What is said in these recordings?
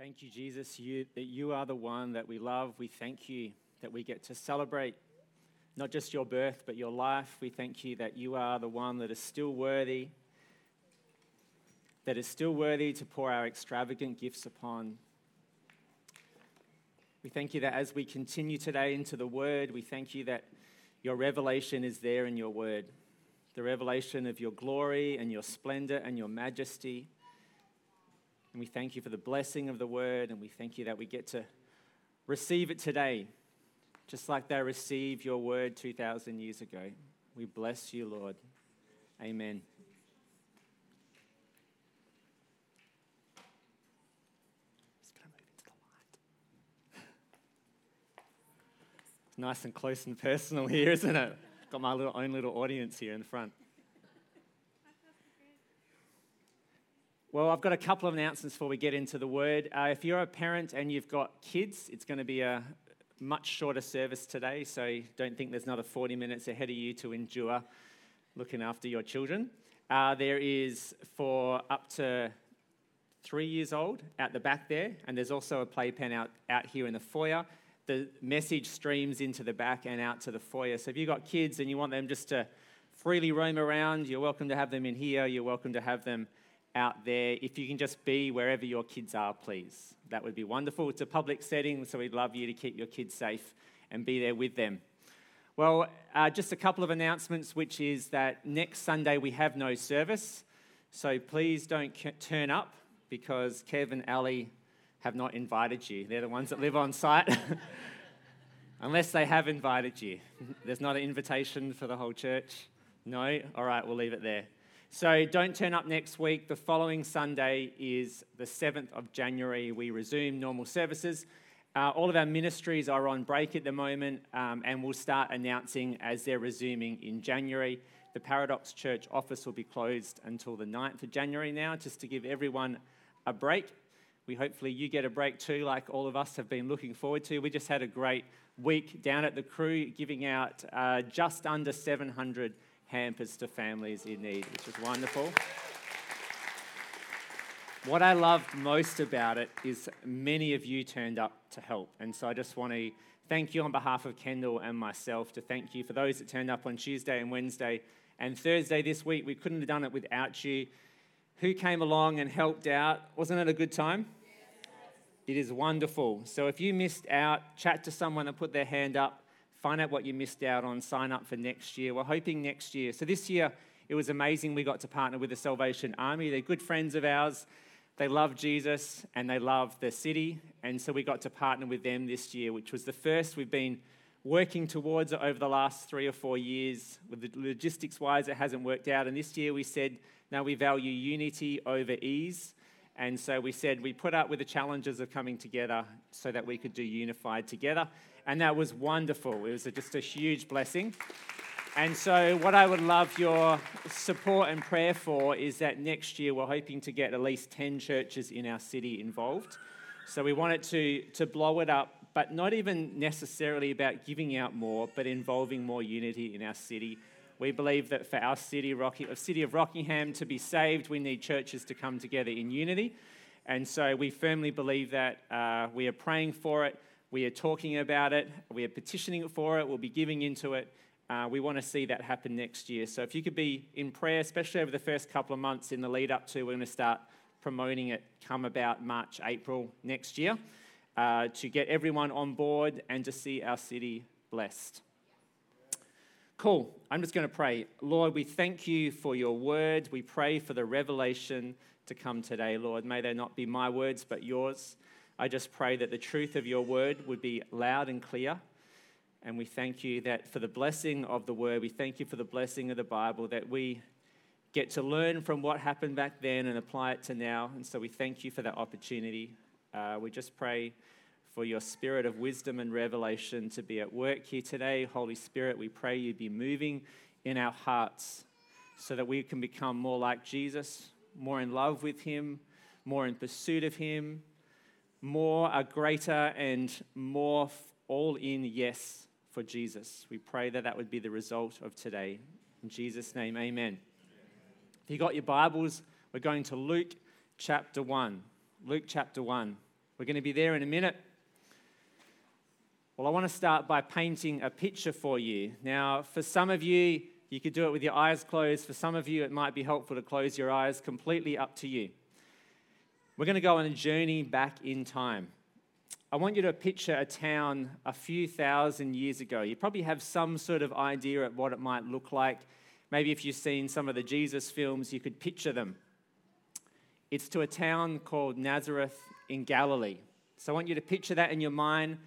Thank you, Jesus, you, that you are the one that we love. We thank you that we get to celebrate not just your birth, but your life. We thank you that you are the one that is still worthy, that is still worthy to pour our extravagant gifts upon. We thank you that as we continue today into the Word, we thank you that your revelation is there in your Word. The revelation of your glory and your splendor and your majesty. And we thank you for the blessing of the word, and we thank you that we get to receive it today, just like they received your word 2,000 years ago. We bless you, Lord. Amen. It's nice and close and personal here, isn't it? Got my little, own little audience here in the front. Well, I've got a couple of announcements before we get into the word. Uh, if you're a parent and you've got kids, it's going to be a much shorter service today, so don't think there's another 40 minutes ahead of you to endure looking after your children. Uh, there is for up to three years old at the back there, and there's also a playpen out, out here in the foyer. The message streams into the back and out to the foyer. So if you've got kids and you want them just to freely roam around, you're welcome to have them in here, you're welcome to have them out there. If you can just be wherever your kids are, please. That would be wonderful. It's a public setting, so we'd love you to keep your kids safe and be there with them. Well, uh, just a couple of announcements, which is that next Sunday we have no service. So please don't turn up because Kev and Ali have not invited you. They're the ones that live on site. Unless they have invited you. There's not an invitation for the whole church. No? All right, we'll leave it there. So don't turn up next week. The following Sunday is the 7th of January. We resume normal services. Uh, all of our ministries are on break at the moment, um, and we'll start announcing as they're resuming in January. The Paradox Church office will be closed until the 9th of January now, just to give everyone a break. We hopefully you get a break too, like all of us have been looking forward to. We just had a great week down at the crew, giving out uh, just under 700 hampers to families in need, which is wonderful. What I loved most about it is many of you turned up to help. And so I just want to thank you on behalf of Kendall and myself to thank you for those that turned up on Tuesday and Wednesday and Thursday this week. We couldn't have done it without you. Who came along and helped out? Wasn't it a good time? It is wonderful. So if you missed out, chat to someone and put their hand up find out what you missed out on, sign up for next year. We're hoping next year. So this year, it was amazing. We got to partner with the Salvation Army. They're good friends of ours. They love Jesus and they love the city. And so we got to partner with them this year, which was the first we've been working towards over the last three or four years. With the logistics wise, it hasn't worked out. And this year we said, now we value unity over ease. And so we said we put up with the challenges of coming together so that we could do unified together and that was wonderful. It was just a huge blessing. And so, what I would love your support and prayer for is that next year we're hoping to get at least 10 churches in our city involved. So, we want it to, to blow it up, but not even necessarily about giving out more, but involving more unity in our city. We believe that for our city, Rocky, city of Rockingham, to be saved, we need churches to come together in unity. And so, we firmly believe that uh, we are praying for it we are talking about it. We are petitioning for it. We'll be giving into it. Uh, we want to see that happen next year. So if you could be in prayer, especially over the first couple of months in the lead up to, we're going to start promoting it come about March, April next year uh, to get everyone on board and to see our city blessed. Cool. I'm just going to pray. Lord, we thank you for your word. We pray for the revelation to come today, Lord. May they not be my words, but yours. I just pray that the truth of your word would be loud and clear. And we thank you that for the blessing of the word, we thank you for the blessing of the Bible, that we get to learn from what happened back then and apply it to now. And so we thank you for that opportunity. Uh, we just pray for your spirit of wisdom and revelation to be at work here today. Holy Spirit, we pray you be moving in our hearts so that we can become more like Jesus, more in love with him, more in pursuit of him, more, a greater, and more all in yes for Jesus. We pray that that would be the result of today. In Jesus' name, amen. If you got your Bibles, we're going to Luke chapter 1. Luke chapter 1. We're going to be there in a minute. Well, I want to start by painting a picture for you. Now, for some of you, you could do it with your eyes closed. For some of you, it might be helpful to close your eyes, completely up to you. We're going to go on a journey back in time. I want you to picture a town a few thousand years ago. You probably have some sort of idea of what it might look like. Maybe if you've seen some of the Jesus films, you could picture them. It's to a town called Nazareth in Galilee. So I want you to picture that in your mind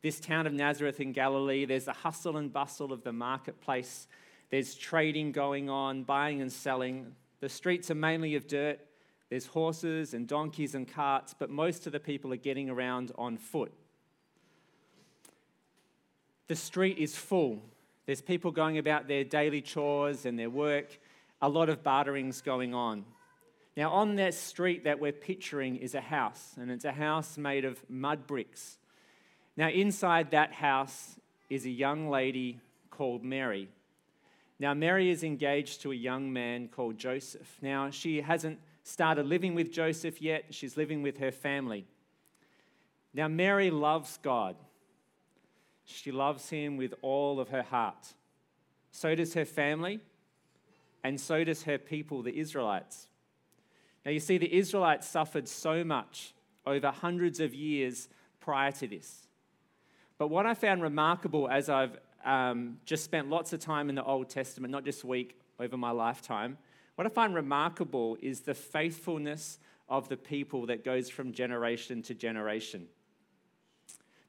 this town of Nazareth in Galilee, there's the hustle and bustle of the marketplace. There's trading going on, buying and selling. The streets are mainly of dirt. There's horses and donkeys and carts, but most of the people are getting around on foot. The street is full. There's people going about their daily chores and their work, a lot of bartering's going on. Now, on that street that we're picturing is a house, and it's a house made of mud bricks. Now, inside that house is a young lady called Mary. Now, Mary is engaged to a young man called Joseph. Now, she hasn't started living with Joseph yet, she's living with her family. Now, Mary loves God. She loves him with all of her heart. So does her family, and so does her people, the Israelites. Now, you see, the Israelites suffered so much over hundreds of years prior to this. But what I found remarkable as I've um, just spent lots of time in the Old Testament, not just week over my lifetime, what I find remarkable is the faithfulness of the people that goes from generation to generation.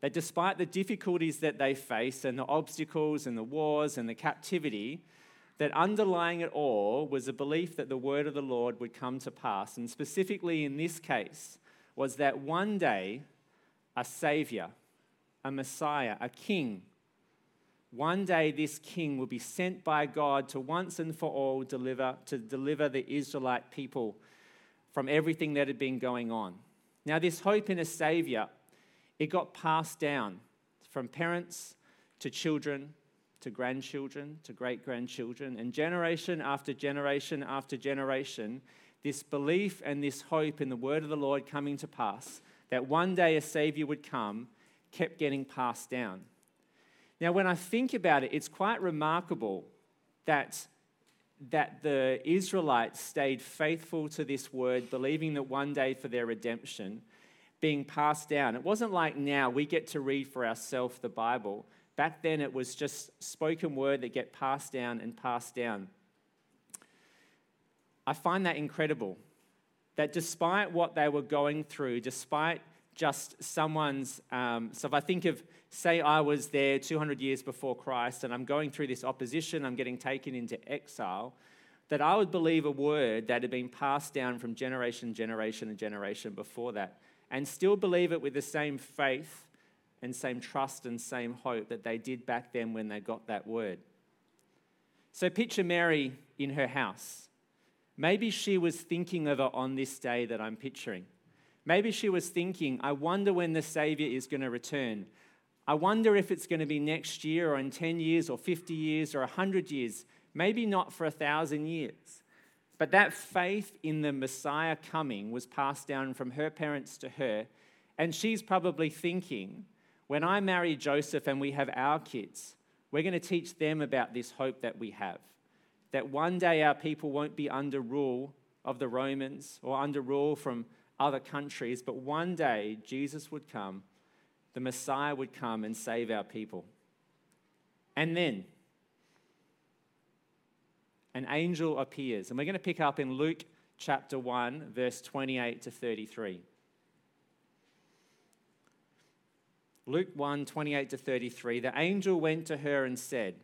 That despite the difficulties that they face and the obstacles and the wars and the captivity, that underlying it all was a belief that the word of the Lord would come to pass. And specifically in this case, was that one day a Savior, a Messiah, a king. One day, this king will be sent by God to once and for all deliver, to deliver the Israelite people from everything that had been going on. Now, this hope in a Savior, it got passed down from parents to children to grandchildren to great grandchildren, and generation after generation after generation, this belief and this hope in the word of the Lord coming to pass that one day a Savior would come kept getting passed down. Now, when I think about it, it's quite remarkable that, that the Israelites stayed faithful to this word, believing that one day for their redemption, being passed down. It wasn't like now we get to read for ourselves the Bible. Back then, it was just spoken word that get passed down and passed down. I find that incredible. That despite what they were going through, despite just someone's. Um, so if I think of, say, I was there 200 years before Christ and I'm going through this opposition, I'm getting taken into exile, that I would believe a word that had been passed down from generation, generation, and generation before that, and still believe it with the same faith and same trust and same hope that they did back then when they got that word. So picture Mary in her house. Maybe she was thinking of it on this day that I'm picturing. Maybe she was thinking, I wonder when the Savior is going to return. I wonder if it's going to be next year or in 10 years or 50 years or 100 years. Maybe not for a thousand years. But that faith in the Messiah coming was passed down from her parents to her. And she's probably thinking, when I marry Joseph and we have our kids, we're going to teach them about this hope that we have. That one day our people won't be under rule of the Romans or under rule from other countries, but one day Jesus would come, the Messiah would come and save our people. And then an angel appears, and we're going to pick up in Luke chapter 1, verse 28 to 33. Luke 1 28 to 33. The angel went to her and said,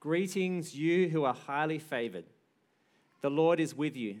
Greetings, you who are highly favored. The Lord is with you.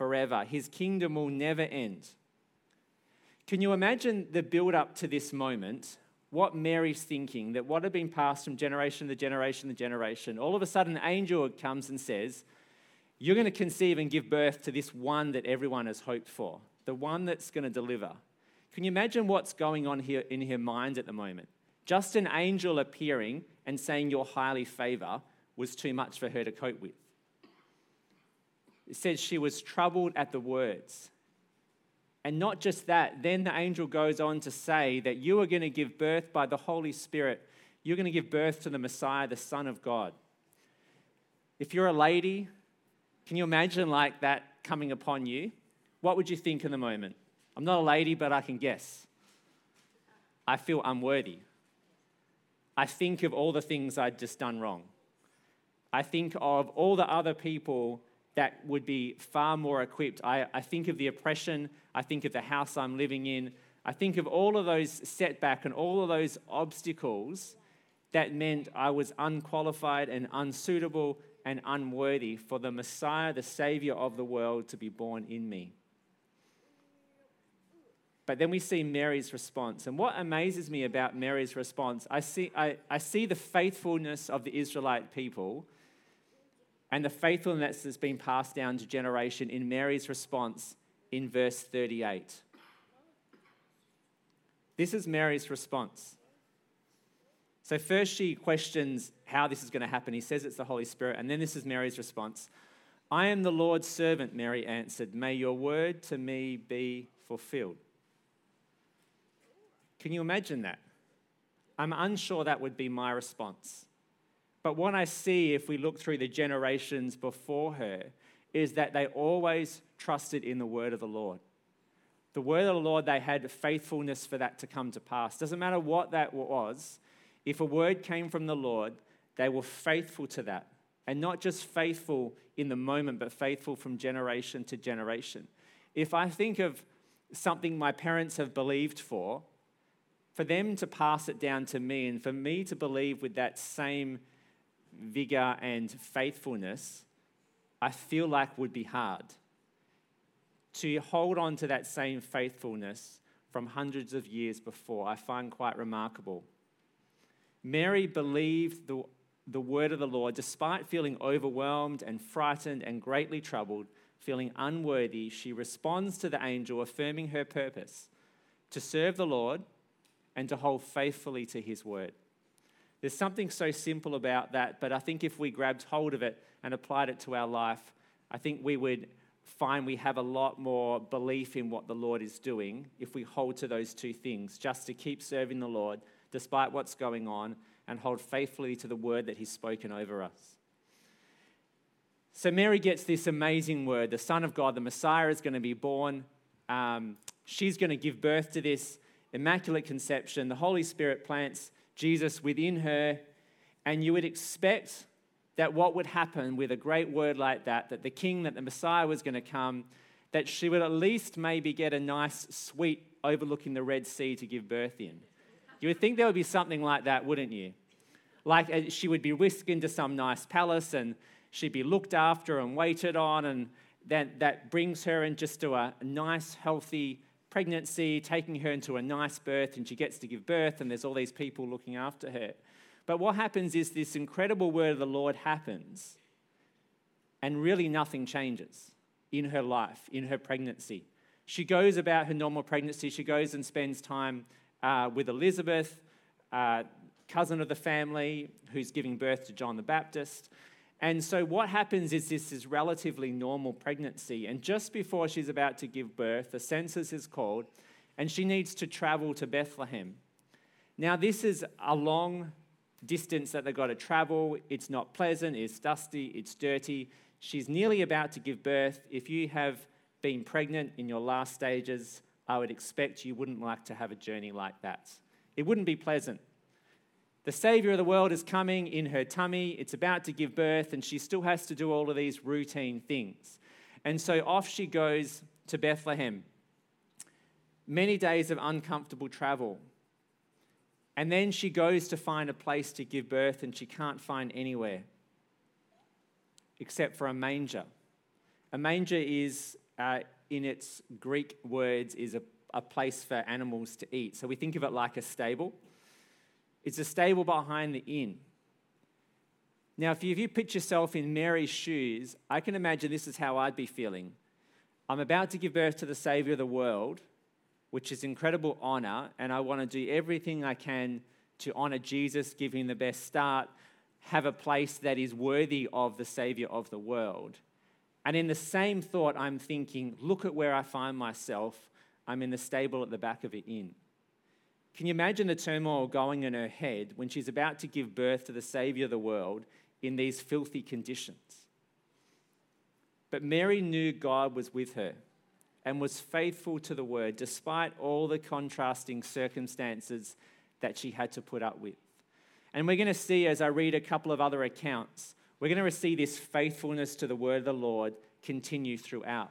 forever. His kingdom will never end. Can you imagine the build up to this moment? What Mary's thinking, that what had been passed from generation to generation to generation, all of a sudden, an angel comes and says, You're going to conceive and give birth to this one that everyone has hoped for, the one that's going to deliver. Can you imagine what's going on here in her mind at the moment? Just an angel appearing and saying you're highly favor was too much for her to cope with. It says she was troubled at the words. And not just that, then the angel goes on to say that you are going to give birth by the Holy Spirit. You're going to give birth to the Messiah, the Son of God. If you're a lady, can you imagine like that coming upon you? What would you think in the moment? I'm not a lady, but I can guess. I feel unworthy. I think of all the things I'd just done wrong. I think of all the other people that would be far more equipped. I, I think of the oppression. I think of the house I'm living in. I think of all of those setbacks and all of those obstacles that meant I was unqualified and unsuitable and unworthy for the Messiah, the Savior of the world, to be born in me. But then we see Mary's response. And what amazes me about Mary's response, I see, I, I see the faithfulness of the Israelite people and the faithfulness that's been passed down to generation in Mary's response in verse 38. This is Mary's response. So, first she questions how this is going to happen. He says it's the Holy Spirit. And then this is Mary's response I am the Lord's servant, Mary answered. May your word to me be fulfilled. Can you imagine that? I'm unsure that would be my response. But what I see if we look through the generations before her is that they always trusted in the word of the Lord. The word of the Lord, they had faithfulness for that to come to pass. Doesn't matter what that was, if a word came from the Lord, they were faithful to that. And not just faithful in the moment, but faithful from generation to generation. If I think of something my parents have believed for, for them to pass it down to me and for me to believe with that same vigor and faithfulness, I feel like would be hard. To hold on to that same faithfulness from hundreds of years before, I find quite remarkable. Mary believed the, the word of the Lord despite feeling overwhelmed and frightened and greatly troubled, feeling unworthy. She responds to the angel, affirming her purpose to serve the Lord and to hold faithfully to his word. There's something so simple about that, but I think if we grabbed hold of it and applied it to our life, I think we would find we have a lot more belief in what the Lord is doing if we hold to those two things, just to keep serving the Lord despite what's going on and hold faithfully to the word that He's spoken over us. So Mary gets this amazing word the Son of God, the Messiah, is going to be born. Um, she's going to give birth to this immaculate conception. The Holy Spirit plants Jesus within her, and you would expect that what would happen with a great word like that, that the king, that the Messiah was going to come, that she would at least maybe get a nice suite overlooking the Red Sea to give birth in. You would think there would be something like that, wouldn't you? Like uh, she would be whisked into some nice palace and she'd be looked after and waited on, and that, that brings her in just to a nice, healthy pregnancy, taking her into a nice birth, and she gets to give birth, and there's all these people looking after her. But what happens is this incredible word of the Lord happens, and really nothing changes in her life, in her pregnancy. She goes about her normal pregnancy. She goes and spends time uh, with Elizabeth, uh, cousin of the family, who's giving birth to John the Baptist. And so, what happens is this is relatively normal pregnancy. And just before she's about to give birth, the census is called, and she needs to travel to Bethlehem. Now, this is a long distance that they've got to travel. It's not pleasant, it's dusty, it's dirty. She's nearly about to give birth. If you have been pregnant in your last stages, I would expect you wouldn't like to have a journey like that. It wouldn't be pleasant. The Savior of the world is coming in her tummy. It's about to give birth, and she still has to do all of these routine things. And so off she goes to Bethlehem. Many days of uncomfortable travel. And then she goes to find a place to give birth, and she can't find anywhere except for a manger. A manger is, uh, in its Greek words, is a a place for animals to eat. So we think of it like a stable. It's a stable behind the inn. Now, if you, if you put yourself in Mary's shoes, I can imagine this is how I'd be feeling. I'm about to give birth to the Savior of the world, which is incredible honor, and I want to do everything I can to honor Jesus, give him the best start, have a place that is worthy of the Savior of the world. And in the same thought, I'm thinking, look at where I find myself. I'm in the stable at the back of an inn. Can you imagine the turmoil going in her head when she's about to give birth to the Savior of the world in these filthy conditions? But Mary knew God was with her and was faithful to the word despite all the contrasting circumstances that she had to put up with. And we're going to see as I read a couple of other accounts, we're going to see this faithfulness to the word of the Lord continue throughout.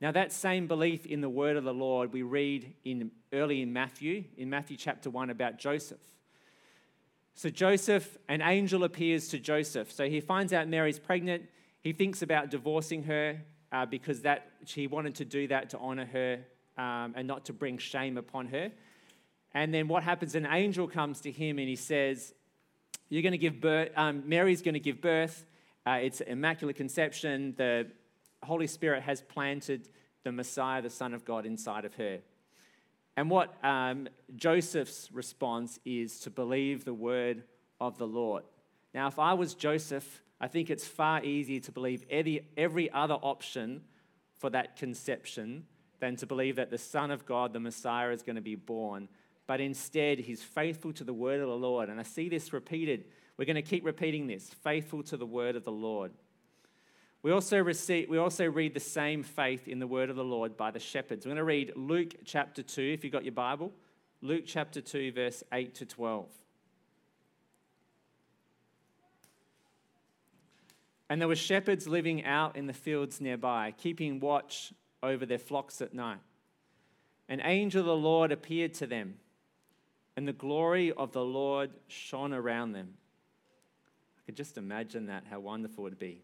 Now, that same belief in the word of the Lord we read in, early in Matthew, in Matthew chapter 1, about Joseph. So, Joseph, an angel appears to Joseph. So, he finds out Mary's pregnant. He thinks about divorcing her uh, because that, he wanted to do that to honor her um, and not to bring shame upon her. And then what happens? An angel comes to him and he says, You're going to give birth, um, Mary's going to give birth. Uh, it's immaculate conception. The Holy Spirit has planted the Messiah, the Son of God, inside of her. And what um, Joseph's response is to believe the word of the Lord. Now, if I was Joseph, I think it's far easier to believe every, every other option for that conception than to believe that the Son of God, the Messiah, is going to be born. But instead, he's faithful to the word of the Lord. And I see this repeated. We're going to keep repeating this faithful to the word of the Lord. We also, receive, we also read the same faith in the word of the Lord by the shepherds. We're going to read Luke chapter 2, if you've got your Bible. Luke chapter 2, verse 8 to 12. And there were shepherds living out in the fields nearby, keeping watch over their flocks at night. An angel of the Lord appeared to them, and the glory of the Lord shone around them. I could just imagine that, how wonderful it would be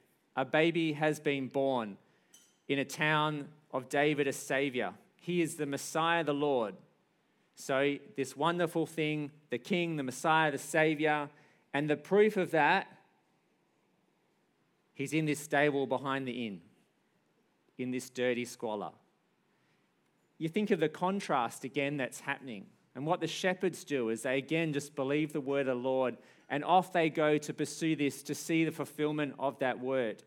a baby has been born in a town of David, a savior. He is the Messiah, the Lord. So, this wonderful thing, the King, the Messiah, the Savior, and the proof of that, he's in this stable behind the inn, in this dirty squalor. You think of the contrast again that's happening. And what the shepherds do is they again just believe the word of the Lord and off they go to pursue this, to see the fulfillment of that word.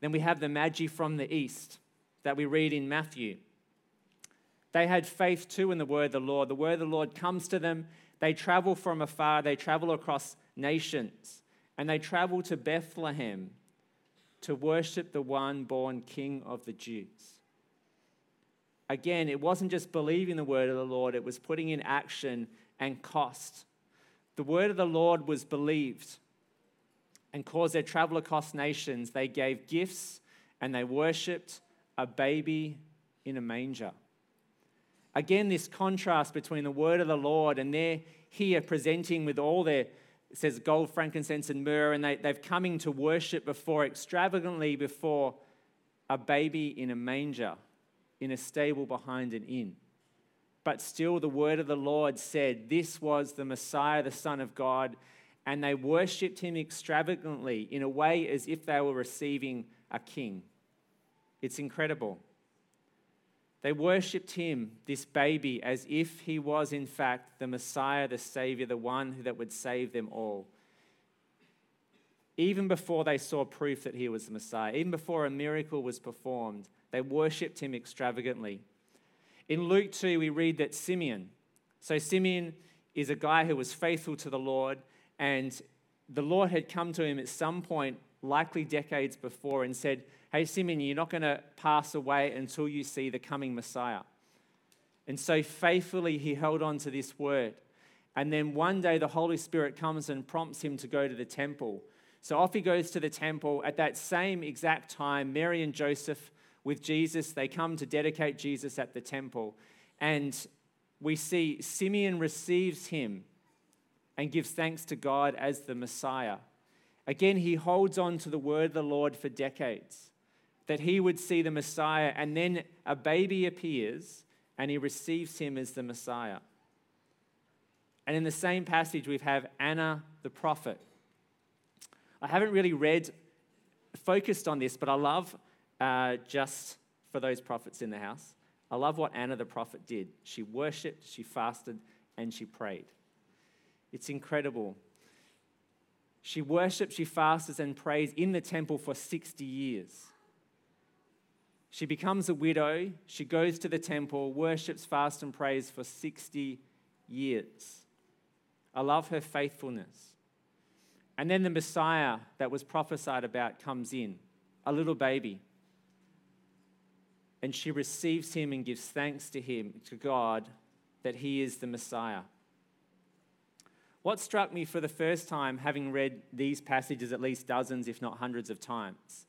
Then we have the Magi from the east that we read in Matthew. They had faith too in the word of the Lord. The word of the Lord comes to them. They travel from afar, they travel across nations, and they travel to Bethlehem to worship the one born King of the Jews. Again, it wasn't just believing the word of the Lord, it was putting in action and cost. The word of the Lord was believed and caused their travel across nations. They gave gifts and they worshipped a baby in a manger. Again, this contrast between the word of the Lord and they're here presenting with all their, it says gold, frankincense, and myrrh, and they, they've coming to worship before, extravagantly before a baby in a manger, in a stable behind an inn. But still, the word of the Lord said this was the Messiah, the Son of God, and they worshipped him extravagantly in a way as if they were receiving a king. It's incredible. They worshipped him, this baby, as if he was in fact the Messiah, the Savior, the one that would save them all. Even before they saw proof that he was the Messiah, even before a miracle was performed, they worshipped him extravagantly. In Luke 2, we read that Simeon, so Simeon is a guy who was faithful to the Lord, and the Lord had come to him at some point, likely decades before, and said, Hey, Simeon, you're not going to pass away until you see the coming Messiah. And so faithfully he held on to this word. And then one day the Holy Spirit comes and prompts him to go to the temple. So off he goes to the temple. At that same exact time, Mary and Joseph with Jesus, they come to dedicate Jesus at the temple. And we see Simeon receives him and gives thanks to God as the Messiah. Again, he holds on to the word of the Lord for decades, that he would see the Messiah, and then a baby appears and he receives him as the Messiah. And in the same passage, we have Anna the prophet. I haven't really read, focused on this, but I love uh, just for those prophets in the house. I love what Anna the prophet did. She worshiped, she fasted, and she prayed. It's incredible. She worships, she fasts, and prays in the temple for 60 years. She becomes a widow. She goes to the temple, worships, fasts, and prays for 60 years. I love her faithfulness. And then the Messiah that was prophesied about comes in, a little baby. And she receives him and gives thanks to him, to God, that he is the Messiah. What struck me for the first time, having read these passages at least dozens, if not hundreds of times,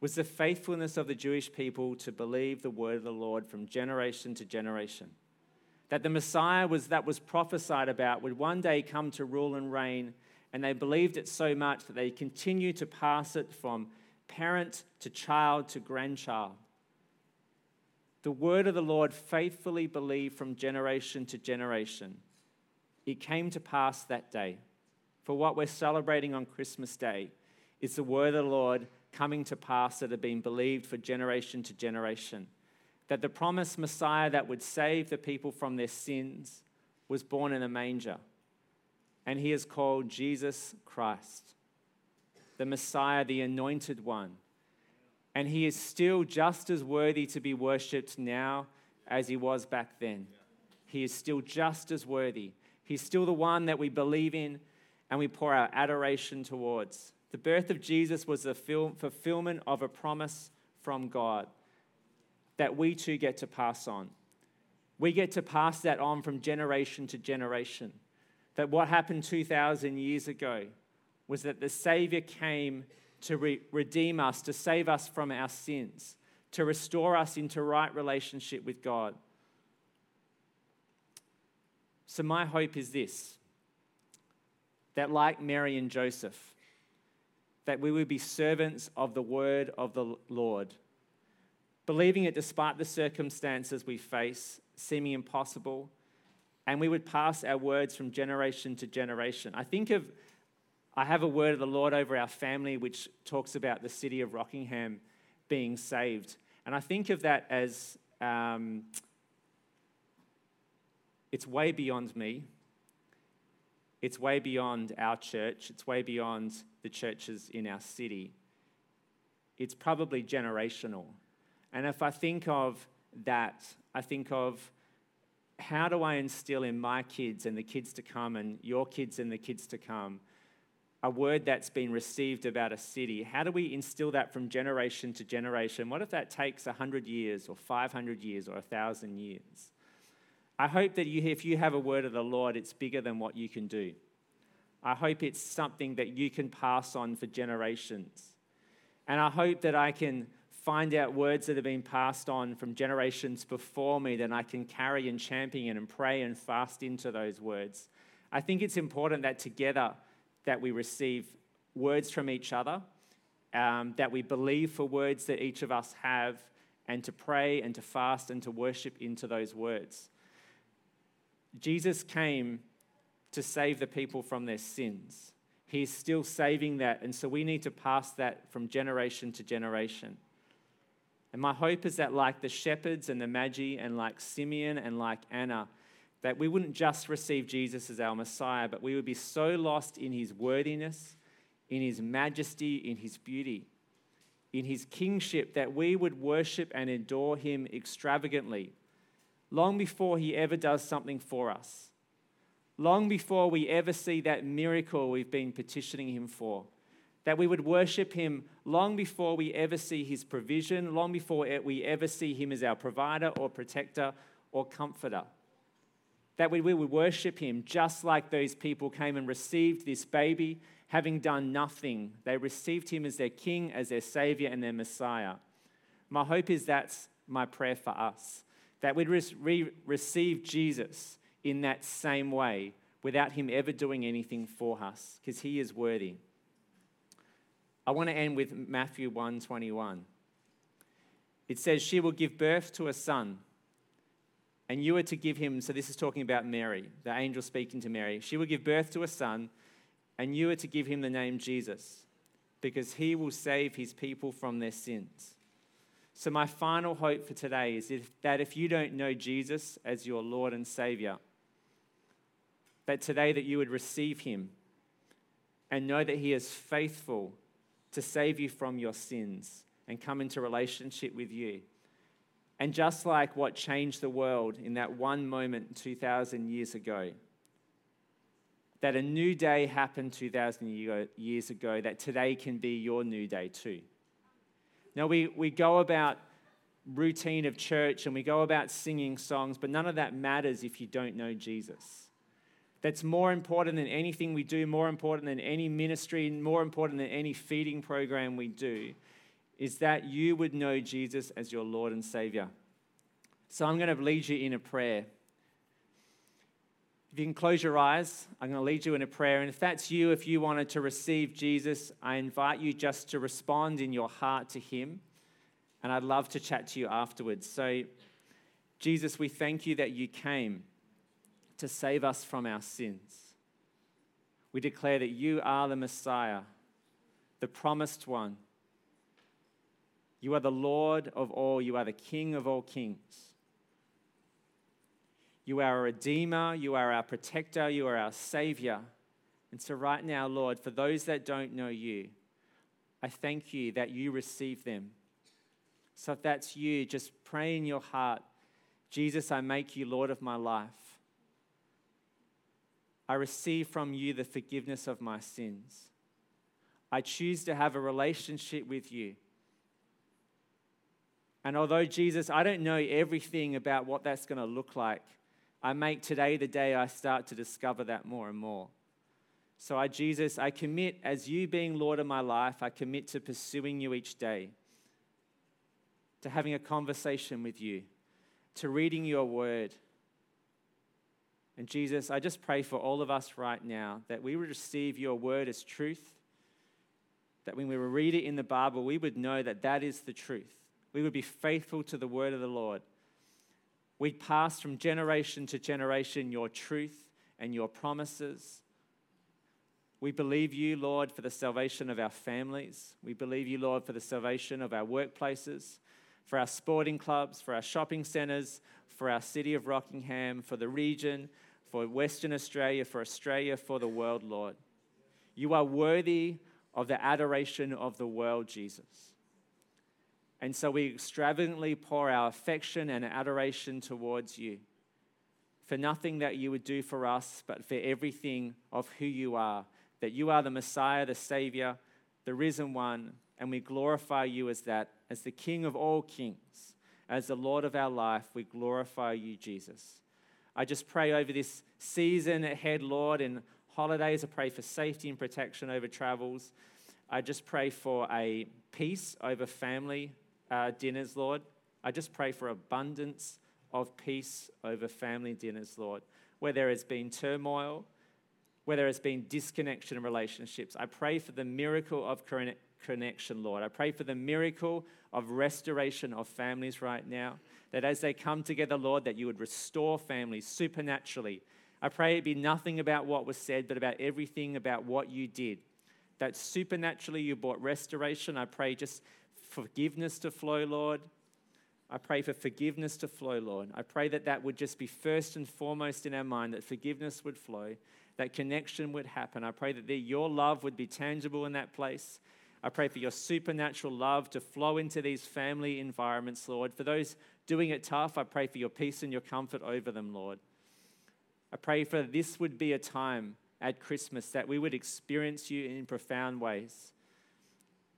was the faithfulness of the Jewish people to believe the word of the Lord from generation to generation. That the Messiah was, that was prophesied about would one day come to rule and reign, and they believed it so much that they continued to pass it from parent to child to grandchild. The word of the Lord faithfully believed from generation to generation it came to pass that day. For what we're celebrating on Christmas Day is the word of the Lord coming to pass that had been believed for generation to generation. That the promised Messiah that would save the people from their sins was born in a manger. And he is called Jesus Christ, the Messiah, the anointed one. And he is still just as worthy to be worshipped now as he was back then. He is still just as worthy. He's still the one that we believe in and we pour our adoration towards. The birth of Jesus was the fulfillment of a promise from God that we too get to pass on. We get to pass that on from generation to generation. That what happened 2,000 years ago was that the Savior came to re- redeem us, to save us from our sins, to restore us into right relationship with God. So, my hope is this that, like Mary and Joseph, that we would be servants of the word of the Lord, believing it despite the circumstances we face, seeming impossible, and we would pass our words from generation to generation. I think of, I have a word of the Lord over our family which talks about the city of Rockingham being saved. And I think of that as um, it's way beyond me. It's way beyond our church. It's way beyond the churches in our city. It's probably generational. And if I think of that, I think of how do I instill in my kids and the kids to come and your kids and the kids to come a word that's been received about a city? How do we instill that from generation to generation? What if that takes 100 years or 500 years or 1,000 years? I hope that you, if you have a word of the Lord, it's bigger than what you can do. I hope it's something that you can pass on for generations. And I hope that I can find out words that have been passed on from generations before me that I can carry and champion and pray and fast into those words. I think it's important that together that we receive words from each other, um, that we believe for words that each of us have, and to pray and to fast and to worship into those words. Jesus came to save the people from their sins. He's still saving that, and so we need to pass that from generation to generation. And my hope is that, like the shepherds and the Magi, and like Simeon and like Anna, that we wouldn't just receive Jesus as our Messiah, but we would be so lost in his worthiness, in his majesty, in his beauty, in his kingship, that we would worship and adore him extravagantly long before he ever does something for us, long before we ever see that miracle we've been petitioning him for. That we would worship him long before we ever see his provision, long before we ever see him as our provider or protector or comforter. That we, would worship him just like those people came and received this baby, having done nothing. They received him as their king, as their savior, and their Messiah. My hope is that's my prayer for us that we'd re- receive Jesus in that same way without him ever doing anything for us because he is worthy. I want to end with Matthew 1:21. It says she will give birth to a son and you are to give him so this is talking about Mary, the angel speaking to Mary. She will give birth to a son and you are to give him the name Jesus because he will save his people from their sins. So, my final hope for today is if, that if you don't know Jesus as your Lord and Savior, that today that you would receive him and know that he is faithful to save you from your sins and come into relationship with you. And just like what changed the world in that one moment 2,000 years ago, that a new day happened 2,000 years ago, that today can be your new day too. Now, we, we go about routine of church and we go about singing songs, but none of that matters if you don't know Jesus. That's more important than anything we do, more important than any ministry, more important than any feeding program we do, is that you would know Jesus as your Lord and Savior. So I'm going to lead you in a prayer. If you can close your eyes, I'm going to lead you in a prayer. And if that's you, if you wanted to receive Jesus, I invite you just to respond in your heart to Him. And I'd love to chat to you afterwards. So, Jesus, we thank you that you came to save us from our sins. We declare that you are the Messiah, the promised one. You are the Lord of all, you are the King of all kings. You are a redeemer, you are our protector, you are our savior. And so, right now, Lord, for those that don't know you, I thank you that you receive them. So, if that's you, just pray in your heart Jesus, I make you Lord of my life. I receive from you the forgiveness of my sins. I choose to have a relationship with you. And although, Jesus, I don't know everything about what that's going to look like, I make today the day I start to discover that more and more. So, I, Jesus, I commit as you being Lord of my life, I commit to pursuing you each day, to having a conversation with you, to reading your word. And Jesus, I just pray for all of us right now that we would receive your word as truth, that when we read it in the Bible, we would know that that is the truth. We would be faithful to the word of the Lord we pass from generation to generation your truth and your promises. We believe you, Lord, for the salvation of our families. We believe you, Lord, for the salvation of our workplaces, for our sporting clubs, for our shopping centres, for our city of Rockingham, for the region, for Western Australia, for Australia, for the world, Lord. You are worthy of the adoration of the world, Jesus. And so we extravagantly pour our affection and adoration towards you for nothing that you would do for us, but for everything of who you are. That you are the Messiah, the Savior, the risen one, and we glorify you as that, as the King of all kings, as the Lord of our life. We glorify you, Jesus. I just pray over this season ahead, Lord, in holidays. I pray for safety and protection over travels. I just pray for a peace over family uh, dinners, Lord. I just pray for abundance of peace over family dinners, Lord. Where there has been turmoil, where there has been disconnection in relationships, I pray for the miracle of connection, Lord. I pray for the miracle of restoration of families right now. That as they come together, Lord, that you would restore families supernaturally. I pray it be nothing about what was said, but about everything about what you did. That supernaturally you brought restoration. I pray just forgiveness to flow, Lord. I pray for forgiveness to flow, Lord. I pray that that would just be first and foremost in our mind, that forgiveness would flow, that connection would happen. I pray that your love would be tangible in that place. I pray for your supernatural love to flow into these family environments, Lord. For those doing it tough, I pray for your peace and your comfort over them, Lord. I pray for this would be a time at Christmas that we would experience you in profound ways.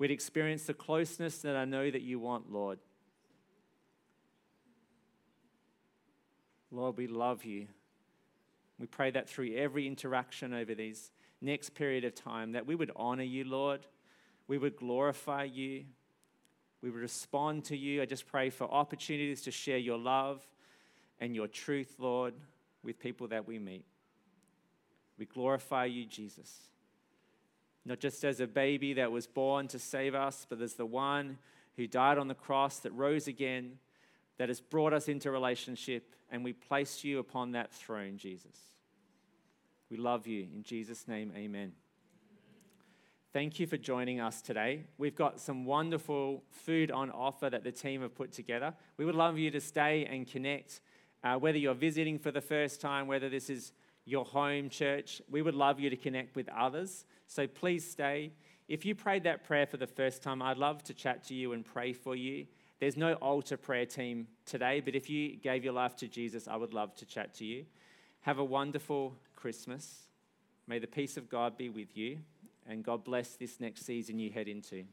We'd experience the closeness that I know that you want, Lord. Lord, we love you. We pray that through every interaction over these next period of time, that we would honor you, Lord. We would glorify you. We would respond to you. I just pray for opportunities to share your love and your truth, Lord, with people that we meet. We glorify you, Jesus. Not just as a baby that was born to save us, but as the one who died on the cross, that rose again, that has brought us into relationship, and we place you upon that throne, Jesus. We love you. In Jesus' name, amen. Thank you for joining us today. We've got some wonderful food on offer that the team have put together. We would love you to stay and connect, uh, whether you're visiting for the first time, whether this is your home church. We would love you to connect with others. So please stay. If you prayed that prayer for the first time, I'd love to chat to you and pray for you. There's no altar prayer team today, but if you gave your life to Jesus, I would love to chat to you. Have a wonderful Christmas. May the peace of God be with you and God bless this next season you head into.